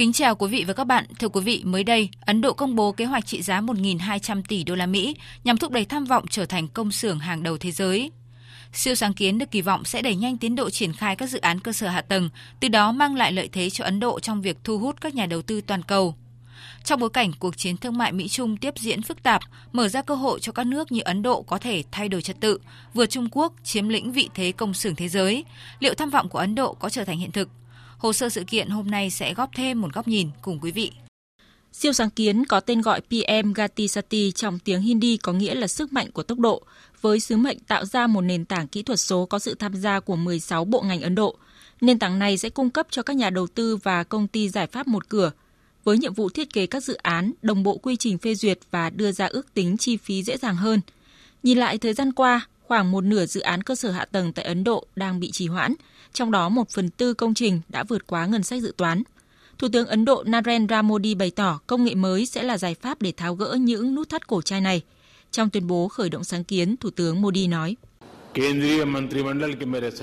Kính chào quý vị và các bạn. Thưa quý vị, mới đây, Ấn Độ công bố kế hoạch trị giá 1.200 tỷ đô la Mỹ nhằm thúc đẩy tham vọng trở thành công xưởng hàng đầu thế giới. Siêu sáng kiến được kỳ vọng sẽ đẩy nhanh tiến độ triển khai các dự án cơ sở hạ tầng, từ đó mang lại lợi thế cho Ấn Độ trong việc thu hút các nhà đầu tư toàn cầu. Trong bối cảnh cuộc chiến thương mại Mỹ-Trung tiếp diễn phức tạp, mở ra cơ hội cho các nước như Ấn Độ có thể thay đổi trật tự, vượt Trung Quốc chiếm lĩnh vị thế công xưởng thế giới, liệu tham vọng của Ấn Độ có trở thành hiện thực? Hồ sơ sự kiện hôm nay sẽ góp thêm một góc nhìn cùng quý vị. Siêu sáng kiến có tên gọi PM Gati Sati trong tiếng Hindi có nghĩa là sức mạnh của tốc độ, với sứ mệnh tạo ra một nền tảng kỹ thuật số có sự tham gia của 16 bộ ngành Ấn Độ. Nền tảng này sẽ cung cấp cho các nhà đầu tư và công ty giải pháp một cửa, với nhiệm vụ thiết kế các dự án, đồng bộ quy trình phê duyệt và đưa ra ước tính chi phí dễ dàng hơn. Nhìn lại thời gian qua, khoảng một nửa dự án cơ sở hạ tầng tại Ấn Độ đang bị trì hoãn, trong đó một phần tư công trình đã vượt quá ngân sách dự toán. Thủ tướng Ấn Độ Narendra Modi bày tỏ công nghệ mới sẽ là giải pháp để tháo gỡ những nút thắt cổ chai này. Trong tuyên bố khởi động sáng kiến, Thủ tướng Modi nói.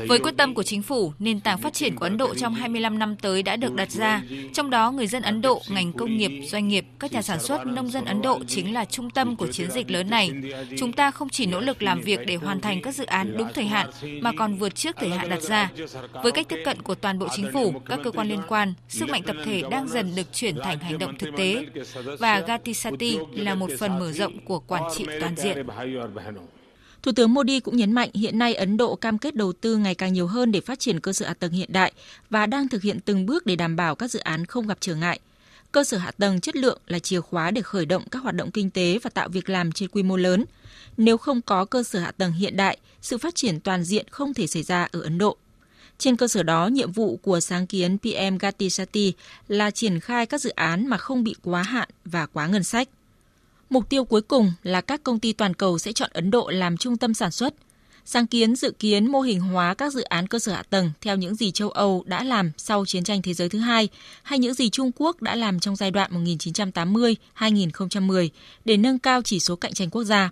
Với quyết tâm của chính phủ, nền tảng phát triển của Ấn Độ trong 25 năm tới đã được đặt ra, trong đó người dân Ấn Độ, ngành công nghiệp, doanh nghiệp, các nhà sản xuất, nông dân Ấn Độ chính là trung tâm của chiến dịch lớn này. Chúng ta không chỉ nỗ lực làm việc để hoàn thành các dự án đúng thời hạn, mà còn vượt trước thời hạn đặt ra. Với cách tiếp cận của toàn bộ chính phủ, các cơ quan liên quan, sức mạnh tập thể đang dần được chuyển thành hành động thực tế. Và Gatisati là một phần mở rộng của quản trị toàn diện. Thủ tướng Modi cũng nhấn mạnh hiện nay Ấn Độ cam kết đầu tư ngày càng nhiều hơn để phát triển cơ sở hạ tầng hiện đại và đang thực hiện từng bước để đảm bảo các dự án không gặp trở ngại. Cơ sở hạ tầng chất lượng là chìa khóa để khởi động các hoạt động kinh tế và tạo việc làm trên quy mô lớn. Nếu không có cơ sở hạ tầng hiện đại, sự phát triển toàn diện không thể xảy ra ở Ấn Độ. Trên cơ sở đó, nhiệm vụ của sáng kiến PM Gati Sati là triển khai các dự án mà không bị quá hạn và quá ngân sách. Mục tiêu cuối cùng là các công ty toàn cầu sẽ chọn Ấn Độ làm trung tâm sản xuất. Sáng kiến dự kiến mô hình hóa các dự án cơ sở hạ tầng theo những gì châu Âu đã làm sau chiến tranh thế giới thứ hai hay những gì Trung Quốc đã làm trong giai đoạn 1980-2010 để nâng cao chỉ số cạnh tranh quốc gia.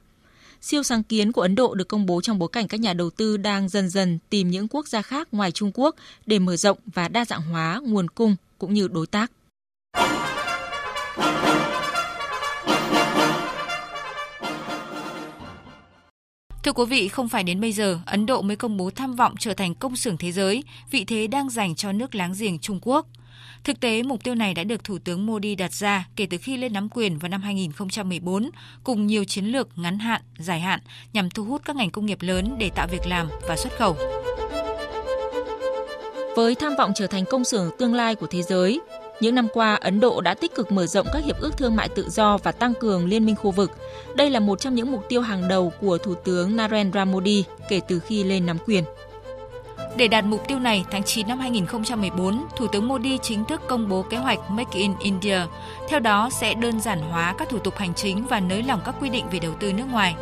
Siêu sáng kiến của Ấn Độ được công bố trong bối cảnh các nhà đầu tư đang dần dần tìm những quốc gia khác ngoài Trung Quốc để mở rộng và đa dạng hóa nguồn cung cũng như đối tác. Thưa quý vị, không phải đến bây giờ Ấn Độ mới công bố tham vọng trở thành công xưởng thế giới, vị thế đang dành cho nước láng giềng Trung Quốc. Thực tế, mục tiêu này đã được Thủ tướng Modi đặt ra kể từ khi lên nắm quyền vào năm 2014, cùng nhiều chiến lược ngắn hạn, dài hạn nhằm thu hút các ngành công nghiệp lớn để tạo việc làm và xuất khẩu. Với tham vọng trở thành công xưởng tương lai của thế giới, những năm qua, Ấn Độ đã tích cực mở rộng các hiệp ước thương mại tự do và tăng cường liên minh khu vực. Đây là một trong những mục tiêu hàng đầu của Thủ tướng Narendra Modi kể từ khi lên nắm quyền. Để đạt mục tiêu này, tháng 9 năm 2014, Thủ tướng Modi chính thức công bố kế hoạch Make in India. Theo đó sẽ đơn giản hóa các thủ tục hành chính và nới lỏng các quy định về đầu tư nước ngoài.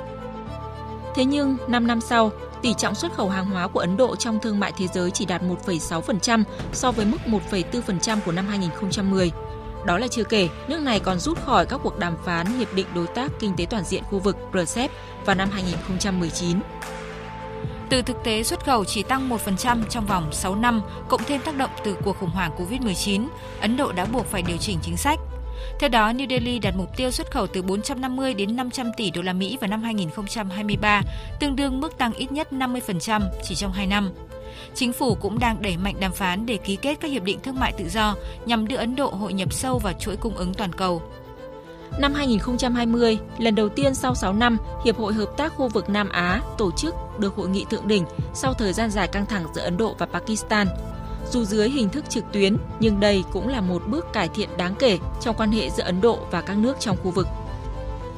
Thế nhưng, 5 năm sau, tỷ trọng xuất khẩu hàng hóa của Ấn Độ trong thương mại thế giới chỉ đạt 1,6% so với mức 1,4% của năm 2010. Đó là chưa kể, nước này còn rút khỏi các cuộc đàm phán Hiệp định Đối tác Kinh tế Toàn diện khu vực RCEP vào năm 2019. Từ thực tế xuất khẩu chỉ tăng 1% trong vòng 6 năm, cộng thêm tác động từ cuộc khủng hoảng COVID-19, Ấn Độ đã buộc phải điều chỉnh chính sách. Theo đó, New Delhi đặt mục tiêu xuất khẩu từ 450 đến 500 tỷ đô la Mỹ vào năm 2023, tương đương mức tăng ít nhất 50% chỉ trong 2 năm. Chính phủ cũng đang đẩy mạnh đàm phán để ký kết các hiệp định thương mại tự do nhằm đưa Ấn Độ hội nhập sâu vào chuỗi cung ứng toàn cầu. Năm 2020, lần đầu tiên sau 6 năm, Hiệp hội Hợp tác khu vực Nam Á tổ chức được hội nghị thượng đỉnh sau thời gian dài căng thẳng giữa Ấn Độ và Pakistan. Dù dưới hình thức trực tuyến, nhưng đây cũng là một bước cải thiện đáng kể trong quan hệ giữa Ấn Độ và các nước trong khu vực.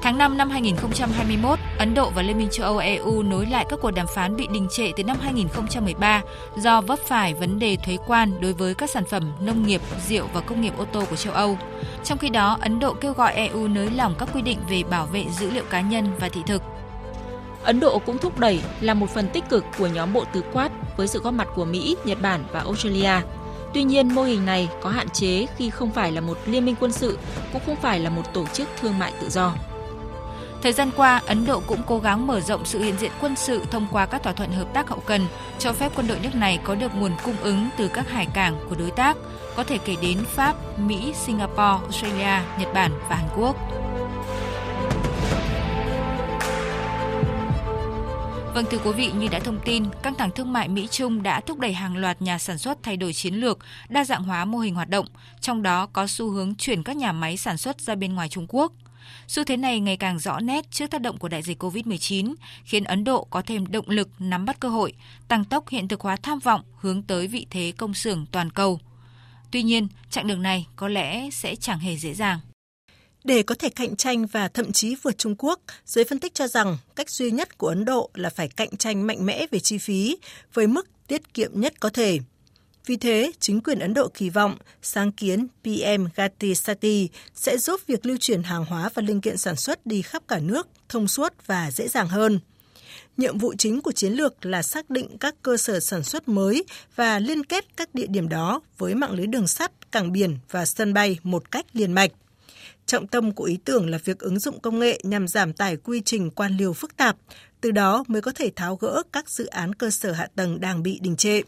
Tháng 5 năm 2021, Ấn Độ và Liên minh châu Âu EU nối lại các cuộc đàm phán bị đình trệ từ năm 2013 do vấp phải vấn đề thuế quan đối với các sản phẩm nông nghiệp, rượu và công nghiệp ô tô của châu Âu. Trong khi đó, Ấn Độ kêu gọi EU nới lỏng các quy định về bảo vệ dữ liệu cá nhân và thị thực. Ấn Độ cũng thúc đẩy là một phần tích cực của nhóm bộ tứ quát với sự góp mặt của Mỹ, Nhật Bản và Australia. Tuy nhiên, mô hình này có hạn chế khi không phải là một liên minh quân sự, cũng không phải là một tổ chức thương mại tự do. Thời gian qua, Ấn Độ cũng cố gắng mở rộng sự hiện diện quân sự thông qua các thỏa thuận hợp tác hậu cần, cho phép quân đội nước này có được nguồn cung ứng từ các hải cảng của đối tác, có thể kể đến Pháp, Mỹ, Singapore, Australia, Nhật Bản và Hàn Quốc. Vâng thưa quý vị, như đã thông tin, căng thẳng thương mại Mỹ-Trung đã thúc đẩy hàng loạt nhà sản xuất thay đổi chiến lược, đa dạng hóa mô hình hoạt động, trong đó có xu hướng chuyển các nhà máy sản xuất ra bên ngoài Trung Quốc. Xu thế này ngày càng rõ nét trước tác động của đại dịch COVID-19, khiến Ấn Độ có thêm động lực nắm bắt cơ hội, tăng tốc hiện thực hóa tham vọng hướng tới vị thế công xưởng toàn cầu. Tuy nhiên, chặng đường này có lẽ sẽ chẳng hề dễ dàng. Để có thể cạnh tranh và thậm chí vượt Trung Quốc, giới phân tích cho rằng cách duy nhất của Ấn Độ là phải cạnh tranh mạnh mẽ về chi phí với mức tiết kiệm nhất có thể. Vì thế, chính quyền Ấn Độ kỳ vọng sáng kiến PM Gati Sati sẽ giúp việc lưu chuyển hàng hóa và linh kiện sản xuất đi khắp cả nước thông suốt và dễ dàng hơn. Nhiệm vụ chính của chiến lược là xác định các cơ sở sản xuất mới và liên kết các địa điểm đó với mạng lưới đường sắt, cảng biển và sân bay một cách liền mạch. Trọng tâm của ý tưởng là việc ứng dụng công nghệ nhằm giảm tải quy trình quan liều phức tạp, từ đó mới có thể tháo gỡ các dự án cơ sở hạ tầng đang bị đình trệ.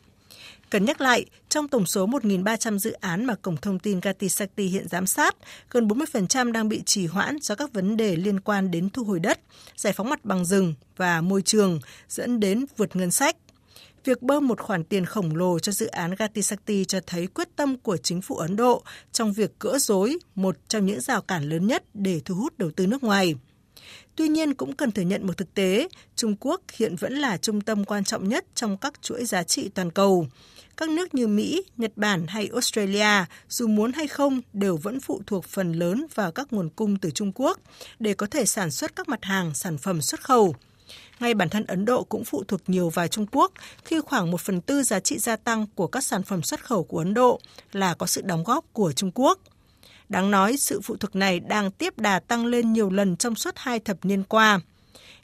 Cần nhắc lại, trong tổng số 1.300 dự án mà Cổng Thông tin Gati Shakti hiện giám sát, gần 40% đang bị trì hoãn do các vấn đề liên quan đến thu hồi đất, giải phóng mặt bằng rừng và môi trường, dẫn đến vượt ngân sách. Việc bơm một khoản tiền khổng lồ cho dự án Gatisakti cho thấy quyết tâm của chính phủ Ấn Độ trong việc cỡ rối một trong những rào cản lớn nhất để thu hút đầu tư nước ngoài. Tuy nhiên cũng cần thừa nhận một thực tế, Trung Quốc hiện vẫn là trung tâm quan trọng nhất trong các chuỗi giá trị toàn cầu. Các nước như Mỹ, Nhật Bản hay Australia, dù muốn hay không, đều vẫn phụ thuộc phần lớn vào các nguồn cung từ Trung Quốc để có thể sản xuất các mặt hàng, sản phẩm xuất khẩu. Ngay bản thân Ấn Độ cũng phụ thuộc nhiều vào Trung Quốc khi khoảng một phần tư giá trị gia tăng của các sản phẩm xuất khẩu của Ấn Độ là có sự đóng góp của Trung Quốc. Đáng nói, sự phụ thuộc này đang tiếp đà tăng lên nhiều lần trong suốt hai thập niên qua.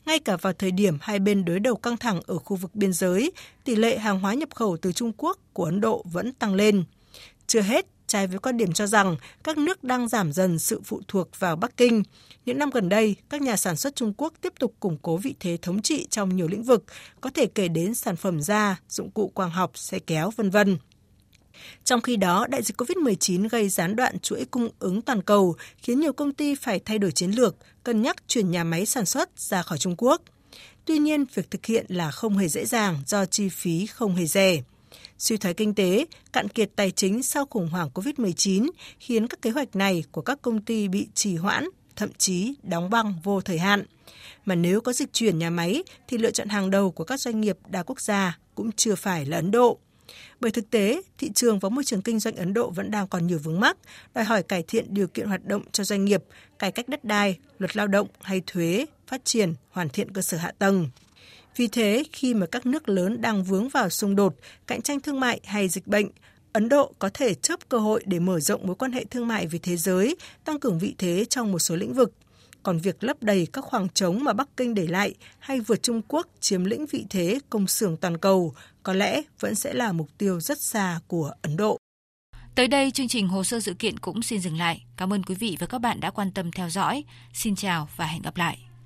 Ngay cả vào thời điểm hai bên đối đầu căng thẳng ở khu vực biên giới, tỷ lệ hàng hóa nhập khẩu từ Trung Quốc của Ấn Độ vẫn tăng lên. Chưa hết, trái với quan điểm cho rằng các nước đang giảm dần sự phụ thuộc vào Bắc Kinh. Những năm gần đây, các nhà sản xuất Trung Quốc tiếp tục củng cố vị thế thống trị trong nhiều lĩnh vực, có thể kể đến sản phẩm da, dụng cụ quang học, xe kéo, vân vân. Trong khi đó, đại dịch COVID-19 gây gián đoạn chuỗi cung ứng toàn cầu, khiến nhiều công ty phải thay đổi chiến lược, cân nhắc chuyển nhà máy sản xuất ra khỏi Trung Quốc. Tuy nhiên, việc thực hiện là không hề dễ dàng do chi phí không hề rẻ. Suy thoái kinh tế, cạn kiệt tài chính sau khủng hoảng COVID-19 khiến các kế hoạch này của các công ty bị trì hoãn, thậm chí đóng băng vô thời hạn. Mà nếu có dịch chuyển nhà máy thì lựa chọn hàng đầu của các doanh nghiệp đa quốc gia cũng chưa phải là Ấn Độ. Bởi thực tế, thị trường và môi trường kinh doanh Ấn Độ vẫn đang còn nhiều vướng mắc, đòi hỏi cải thiện điều kiện hoạt động cho doanh nghiệp, cải cách đất đai, luật lao động hay thuế, phát triển, hoàn thiện cơ sở hạ tầng. Vì thế, khi mà các nước lớn đang vướng vào xung đột, cạnh tranh thương mại hay dịch bệnh, Ấn Độ có thể chấp cơ hội để mở rộng mối quan hệ thương mại với thế giới, tăng cường vị thế trong một số lĩnh vực. Còn việc lấp đầy các khoảng trống mà Bắc Kinh để lại hay vượt Trung Quốc chiếm lĩnh vị thế công xưởng toàn cầu có lẽ vẫn sẽ là mục tiêu rất xa của Ấn Độ. Tới đây chương trình hồ sơ dự kiện cũng xin dừng lại. Cảm ơn quý vị và các bạn đã quan tâm theo dõi. Xin chào và hẹn gặp lại.